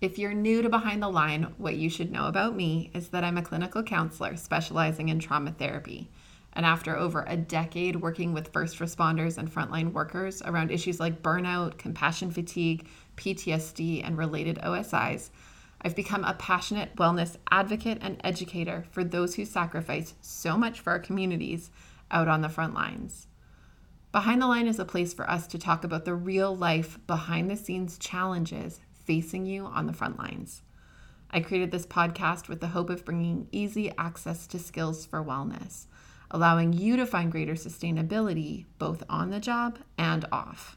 If you're new to Behind the Line, what you should know about me is that I'm a clinical counselor specializing in trauma therapy. And after over a decade working with first responders and frontline workers around issues like burnout, compassion fatigue, PTSD, and related OSIs, I've become a passionate wellness advocate and educator for those who sacrifice so much for our communities out on the front lines. Behind the Line is a place for us to talk about the real life, behind the scenes challenges facing you on the front lines. I created this podcast with the hope of bringing easy access to skills for wellness, allowing you to find greater sustainability both on the job and off.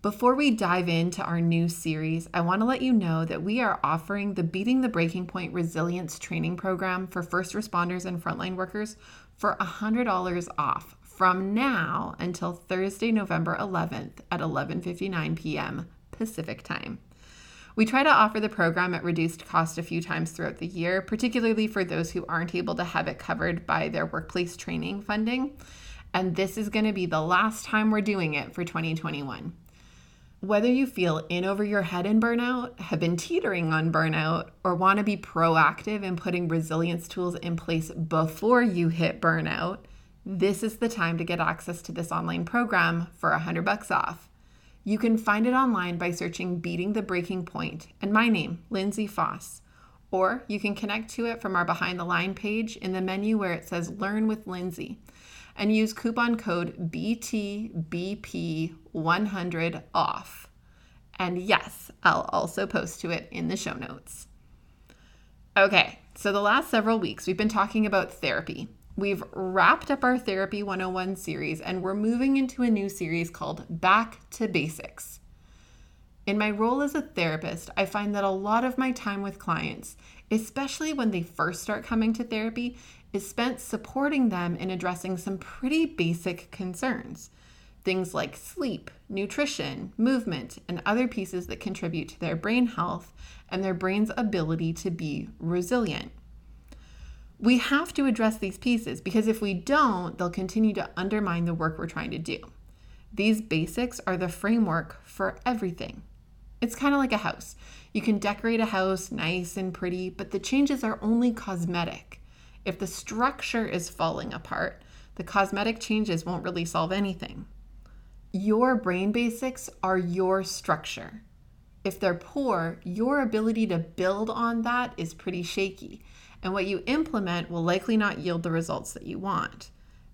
Before we dive into our new series, I want to let you know that we are offering the Beating the Breaking Point Resilience Training Program for first responders and frontline workers for $100 off from now until Thursday, November 11th at 11:59 p.m. Pacific Time. We try to offer the program at reduced cost a few times throughout the year, particularly for those who aren't able to have it covered by their workplace training funding. And this is going to be the last time we're doing it for 2021. Whether you feel in over your head in burnout, have been teetering on burnout, or want to be proactive in putting resilience tools in place before you hit burnout, this is the time to get access to this online program for 100 bucks off. You can find it online by searching Beating the Breaking Point and my name, Lindsay Foss. Or you can connect to it from our Behind the Line page in the menu where it says Learn with Lindsay and use coupon code BTBP100 off. And yes, I'll also post to it in the show notes. Okay, so the last several weeks we've been talking about therapy We've wrapped up our Therapy 101 series and we're moving into a new series called Back to Basics. In my role as a therapist, I find that a lot of my time with clients, especially when they first start coming to therapy, is spent supporting them in addressing some pretty basic concerns. Things like sleep, nutrition, movement, and other pieces that contribute to their brain health and their brain's ability to be resilient we have to address these pieces because if we don't, they'll continue to undermine the work we're trying to do. These basics are the framework for everything. It's kind of like a house. You can decorate a house nice and pretty, but the changes are only cosmetic. If the structure is falling apart, the cosmetic changes won't really solve anything. Your brain basics are your structure. If they're poor, your ability to build on that is pretty shaky and what you implement will likely not yield the results that you want,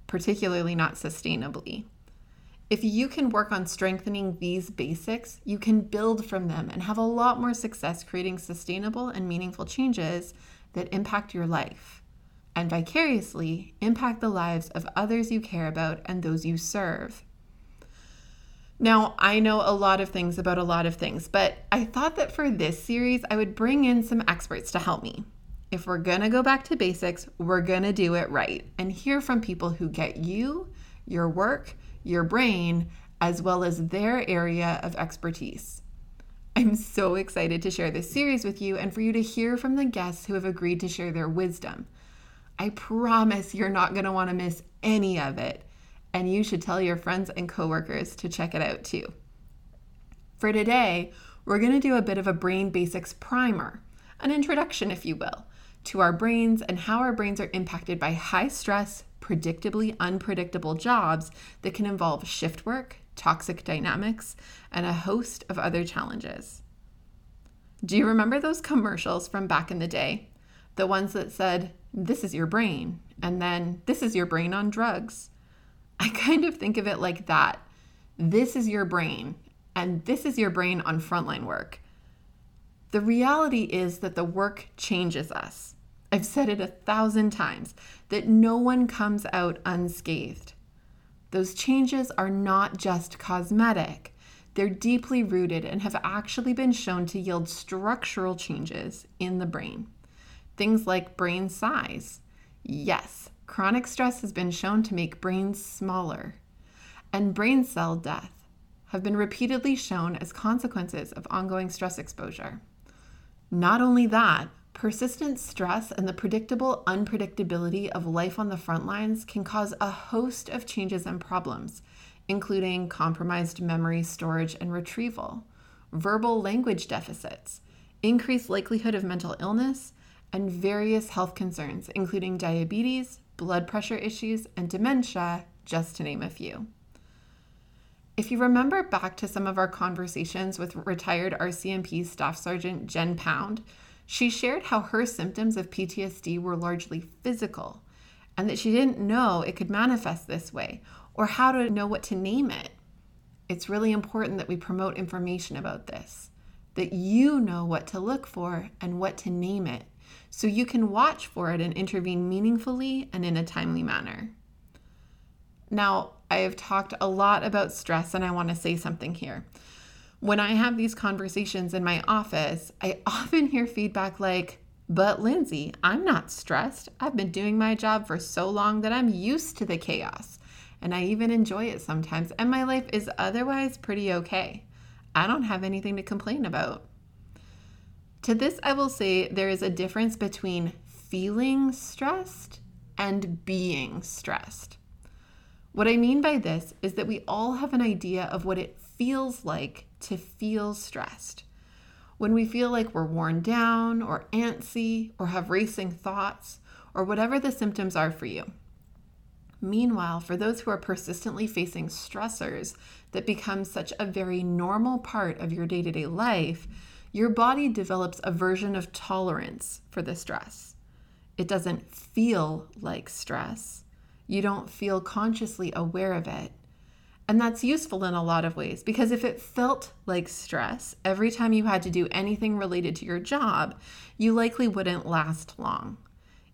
particularly not sustainably. If you can work on strengthening these basics, you can build from them and have a lot more success creating sustainable and meaningful changes that impact your life and vicariously impact the lives of others you care about and those you serve. Now, I know a lot of things about a lot of things, but I thought that for this series, I would bring in some experts to help me if we're going to go back to basics, we're going to do it right and hear from people who get you, your work, your brain, as well as their area of expertise. I'm so excited to share this series with you and for you to hear from the guests who have agreed to share their wisdom. I promise you're not going to want to miss any of it, and you should tell your friends and coworkers to check it out too. For today, we're going to do a bit of a brain basics primer, an introduction, if you will to our brains and how our brains are impacted by high stress, predictably unpredictable jobs that can involve shift work, toxic dynamics, and a host of other challenges. Do you remember those commercials from back in the day? The ones that said, This is your brain, and then this is your brain on drugs. I kind of think of it like that. This is your brain, and this is your brain on frontline work. The reality is that the work changes us. I've said it a thousand times that no one comes out unscathed. Those changes are not just cosmetic, they're deeply rooted and have actually been shown to yield structural changes in the brain. Things like brain size. Yes, chronic stress has been shown to make brains smaller. And brain cell death have been repeatedly shown as consequences of ongoing stress exposure. Not only that, persistent stress and the predictable unpredictability of life on the front lines can cause a host of changes and problems, including compromised memory storage and retrieval, verbal language deficits, increased likelihood of mental illness, and various health concerns, including diabetes, blood pressure issues, and dementia, just to name a few. If you remember back to some of our conversations with retired RCMP Staff Sergeant Jen Pound, she shared how her symptoms of PTSD were largely physical and that she didn't know it could manifest this way or how to know what to name it. It's really important that we promote information about this, that you know what to look for and what to name it, so you can watch for it and intervene meaningfully and in a timely manner. Now, I have talked a lot about stress, and I want to say something here. When I have these conversations in my office, I often hear feedback like, but Lindsay, I'm not stressed. I've been doing my job for so long that I'm used to the chaos. And I even enjoy it sometimes, and my life is otherwise pretty okay. I don't have anything to complain about. To this, I will say there is a difference between feeling stressed and being stressed. What I mean by this is that we all have an idea of what it feels like to feel stressed. When we feel like we're worn down or antsy or have racing thoughts or whatever the symptoms are for you. Meanwhile, for those who are persistently facing stressors that become such a very normal part of your day to day life, your body develops a version of tolerance for the stress. It doesn't feel like stress, you don't feel consciously aware of it. And that's useful in a lot of ways because if it felt like stress every time you had to do anything related to your job, you likely wouldn't last long.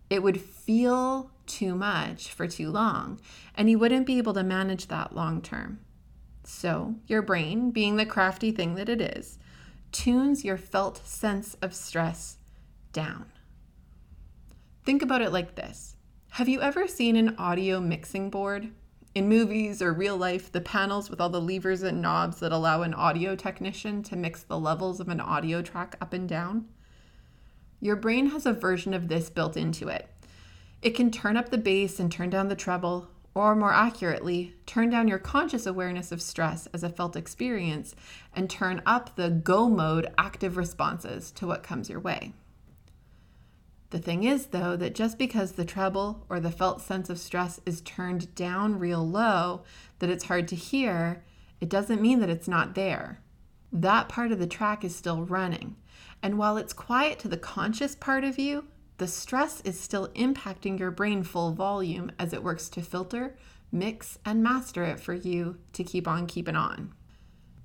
It would feel too much for too long, and you wouldn't be able to manage that long term. So, your brain, being the crafty thing that it is, tunes your felt sense of stress down. Think about it like this have you ever seen an audio mixing board? In movies or real life, the panels with all the levers and knobs that allow an audio technician to mix the levels of an audio track up and down? Your brain has a version of this built into it. It can turn up the bass and turn down the treble, or more accurately, turn down your conscious awareness of stress as a felt experience and turn up the go mode active responses to what comes your way. The thing is, though, that just because the treble or the felt sense of stress is turned down real low, that it's hard to hear, it doesn't mean that it's not there. That part of the track is still running. And while it's quiet to the conscious part of you, the stress is still impacting your brain full volume as it works to filter, mix, and master it for you to keep on keeping on.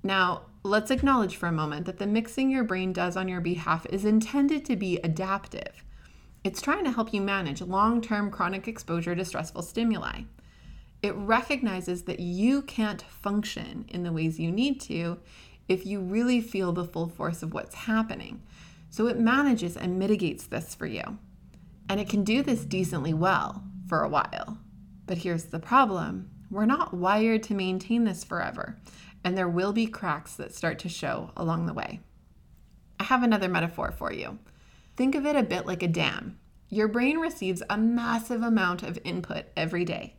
Now, let's acknowledge for a moment that the mixing your brain does on your behalf is intended to be adaptive. It's trying to help you manage long term chronic exposure to stressful stimuli. It recognizes that you can't function in the ways you need to if you really feel the full force of what's happening. So it manages and mitigates this for you. And it can do this decently well for a while. But here's the problem we're not wired to maintain this forever, and there will be cracks that start to show along the way. I have another metaphor for you. Think of it a bit like a dam. Your brain receives a massive amount of input every day.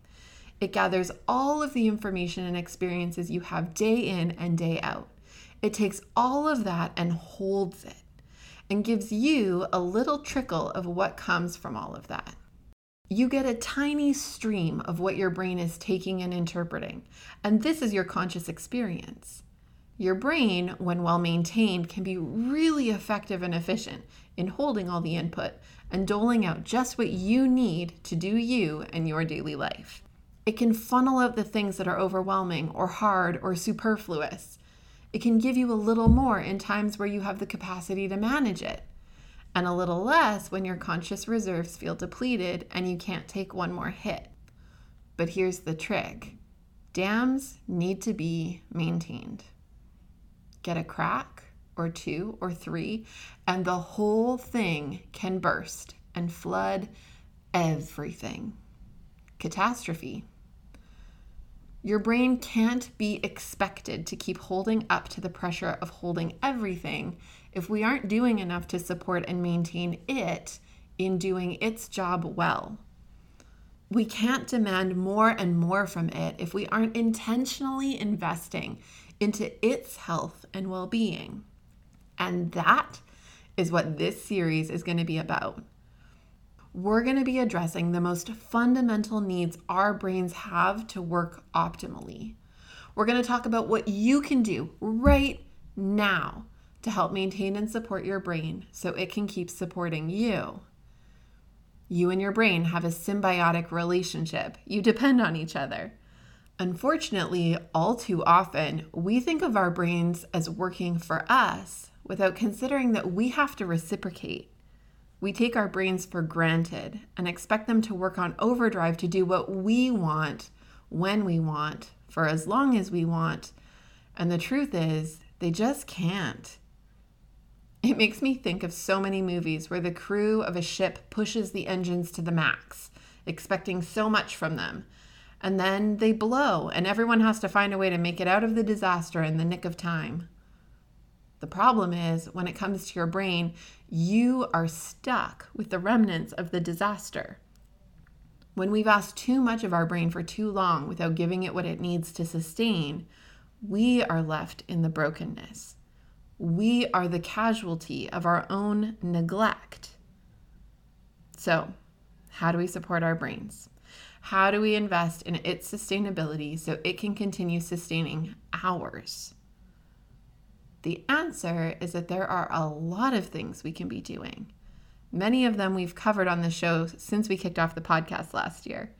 It gathers all of the information and experiences you have day in and day out. It takes all of that and holds it and gives you a little trickle of what comes from all of that. You get a tiny stream of what your brain is taking and interpreting, and this is your conscious experience. Your brain, when well maintained, can be really effective and efficient in holding all the input and doling out just what you need to do you and your daily life. It can funnel out the things that are overwhelming or hard or superfluous. It can give you a little more in times where you have the capacity to manage it, and a little less when your conscious reserves feel depleted and you can't take one more hit. But here's the trick dams need to be maintained get a crack or two or three, and the whole thing can burst and flood everything. Catastrophe. Your brain can't be expected to keep holding up to the pressure of holding everything if we aren't doing enough to support and maintain it in doing its job well. We can't demand more and more from it if we aren't intentionally investing into its health and well being. And that is what this series is going to be about we're going to be addressing the most fundamental needs our brains have to work optimally. We're going to talk about what you can do right now to help maintain and support your brain so it can keep supporting you. You and your brain have a symbiotic relationship, you depend on each other. Unfortunately, all too often, we think of our brains as working for us without considering that we have to reciprocate. We take our brains for granted and expect them to work on overdrive to do what we want, when we want, for as long as we want. And the truth is, they just can't. It makes me think of so many movies where the crew of a ship pushes the engines to the max, expecting so much from them. And then they blow, and everyone has to find a way to make it out of the disaster in the nick of time. The problem is, when it comes to your brain, you are stuck with the remnants of the disaster. When we've asked too much of our brain for too long without giving it what it needs to sustain, we are left in the brokenness. We are the casualty of our own neglect. So, how do we support our brains? How do we invest in its sustainability so it can continue sustaining ours? The answer is that there are a lot of things we can be doing. Many of them we've covered on the show since we kicked off the podcast last year.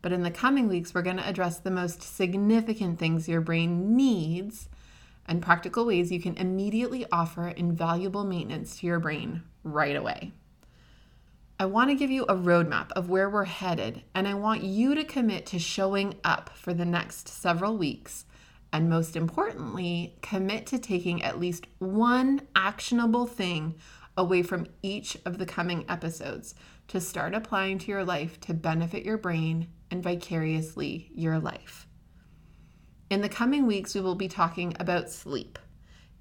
But in the coming weeks, we're going to address the most significant things your brain needs and practical ways you can immediately offer invaluable maintenance to your brain right away. I want to give you a roadmap of where we're headed, and I want you to commit to showing up for the next several weeks and most importantly, commit to taking at least one actionable thing away from each of the coming episodes to start applying to your life to benefit your brain and vicariously your life. In the coming weeks, we will be talking about sleep.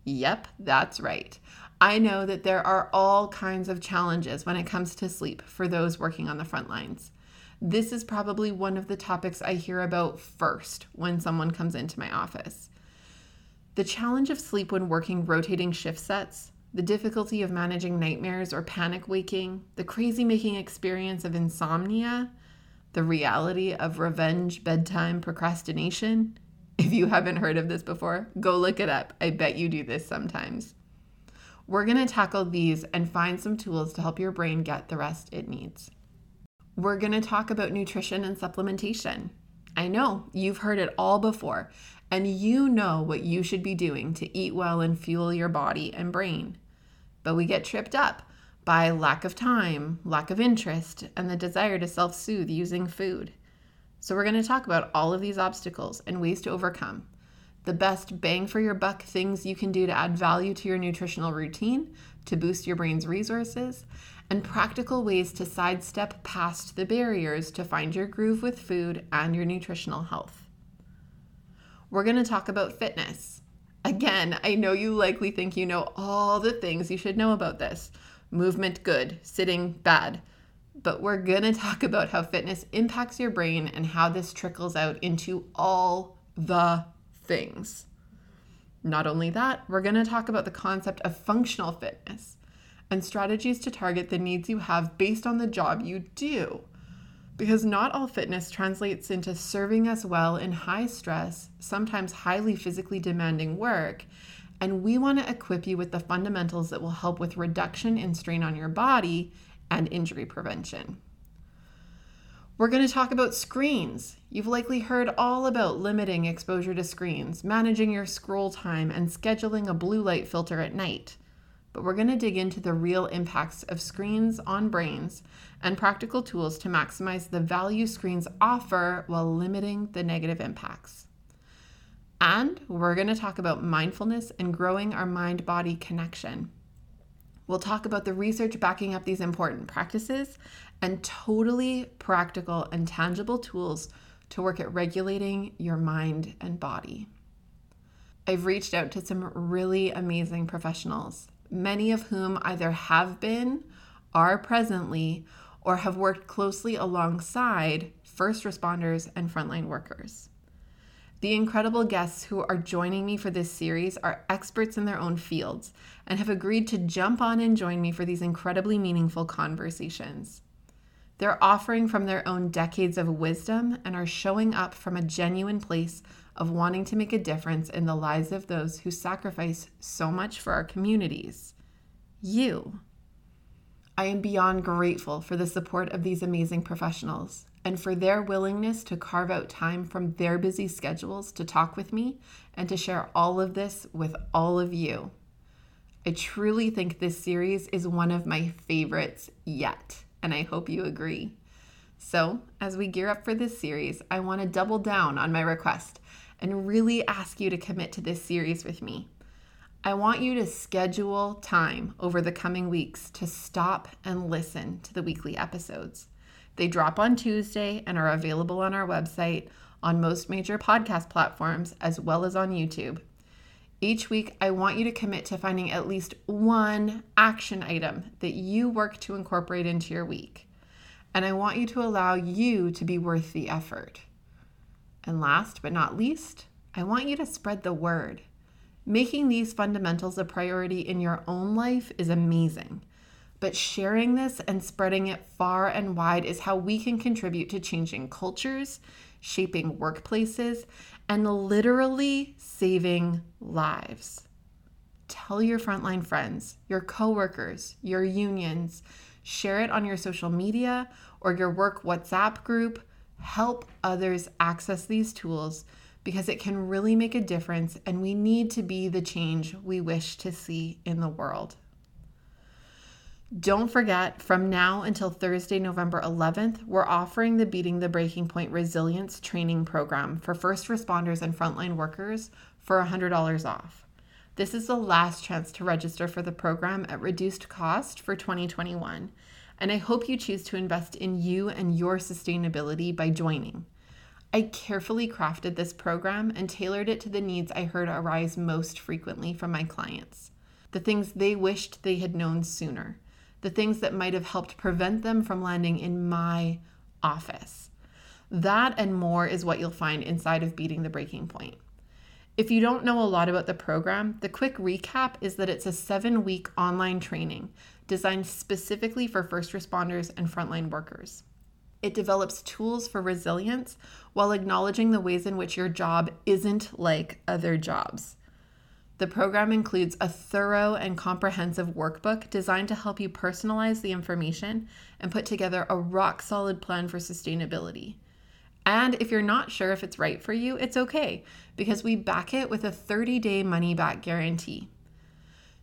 Yep, that's right. I know that there are all kinds of challenges when it comes to sleep for those working on the front lines. This is probably one of the topics I hear about first when someone comes into my office. The challenge of sleep when working rotating shift sets, the difficulty of managing nightmares or panic waking, the crazy making experience of insomnia, the reality of revenge bedtime procrastination. If you haven't heard of this before, go look it up. I bet you do this sometimes. We're going to tackle these and find some tools to help your brain get the rest it needs we're going to talk about nutrition and supplementation. I know you've heard it all before, and you know what you should be doing to eat well and fuel your body and brain. But we get tripped up by lack of time, lack of interest, and the desire to self soothe using food. So, we're going to talk about all of these obstacles and ways to overcome. The best bang for your buck things you can do to add value to your nutritional routine, to boost your brain's resources, and practical ways to sidestep past the barriers to find your groove with food and your nutritional health. We're going to talk about fitness. Again, I know you likely think you know all the things you should know about this movement, good, sitting, bad. But we're going to talk about how fitness impacts your brain and how this trickles out into all the things. Not only that, we're going to talk about the concept of functional fitness and strategies to target the needs you have based on the job you do. Because not all fitness translates into serving us well in high stress, sometimes highly physically demanding work, and we want to equip you with the fundamentals that will help with reduction in strain on your body and injury prevention. We're going to talk about screens. You've likely heard all about limiting exposure to screens, managing your scroll time, and scheduling a blue light filter at night but we're going to dig into the real impacts of screens on brains and practical tools to maximize the value screens offer while limiting the negative impacts. And we're going to talk about mindfulness and growing our mind body connection. We'll talk about the research backing up these important practices and totally practical and tangible tools to work at regulating your mind and body. I've reached out to some really amazing professionals, many of whom either have been, are presently, or have worked closely alongside first responders and frontline workers. The incredible guests who are joining me for this series are experts in their own fields and have agreed to jump on and join me for these incredibly meaningful conversations. They're offering from their own decades of wisdom and are showing up from a genuine place of wanting to make a difference in the lives of those who sacrifice so much for our communities. You. I am beyond grateful for the support of these amazing professionals and for their willingness to carve out time from their busy schedules to talk with me and to share all of this with all of you. I truly think this series is one of my favorites yet, and I hope you agree. So, as we gear up for this series, I want to double down on my request and really ask you to commit to this series with me. I want you to schedule time over the coming weeks to stop and listen to the weekly episodes. They drop on Tuesday and are available on our website, on most major podcast platforms, as well as on YouTube. Each week, I want you to commit to finding at least one action item that you work to incorporate into your week. And I want you to allow you to be worth the effort. And last but not least, I want you to spread the word. Making these fundamentals a priority in your own life is amazing. But sharing this and spreading it far and wide is how we can contribute to changing cultures, shaping workplaces, and literally saving lives. Tell your frontline friends, your coworkers, your unions, share it on your social media or your work WhatsApp group. Help others access these tools because it can really make a difference, and we need to be the change we wish to see in the world. Don't forget, from now until Thursday, November 11th, we're offering the Beating the Breaking Point Resilience Training Program for first responders and frontline workers for $100 off. This is the last chance to register for the program at reduced cost for 2021, and I hope you choose to invest in you and your sustainability by joining. I carefully crafted this program and tailored it to the needs I heard arise most frequently from my clients, the things they wished they had known sooner, the things that might have helped prevent them from landing in my office. That and more is what you'll find inside of Beating the Breaking Point. If you don't know a lot about the program, the quick recap is that it's a seven week online training designed specifically for first responders and frontline workers. It develops tools for resilience while acknowledging the ways in which your job isn't like other jobs. The program includes a thorough and comprehensive workbook designed to help you personalize the information and put together a rock solid plan for sustainability. And if you're not sure if it's right for you, it's okay because we back it with a 30 day money back guarantee.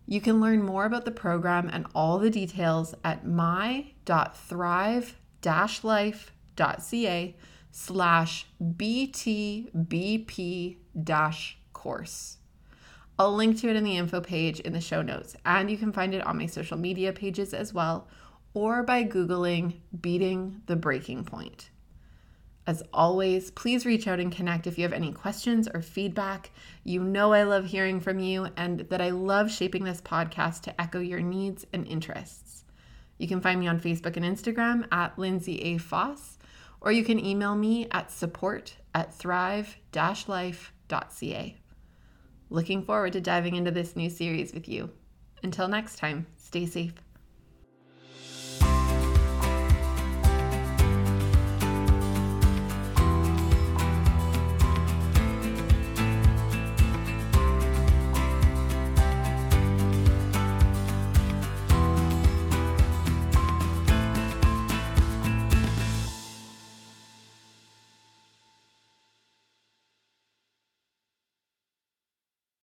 You can learn more about the program and all the details at my.thrive life.ca slash btbp course. I'll link to it in the info page in the show notes, and you can find it on my social media pages as well, or by Googling Beating the Breaking Point. As always, please reach out and connect if you have any questions or feedback. You know I love hearing from you and that I love shaping this podcast to echo your needs and interests. You can find me on Facebook and Instagram at Lindsay A. Foss, or you can email me at support at thrive-life.ca. Looking forward to diving into this new series with you. Until next time, stay safe.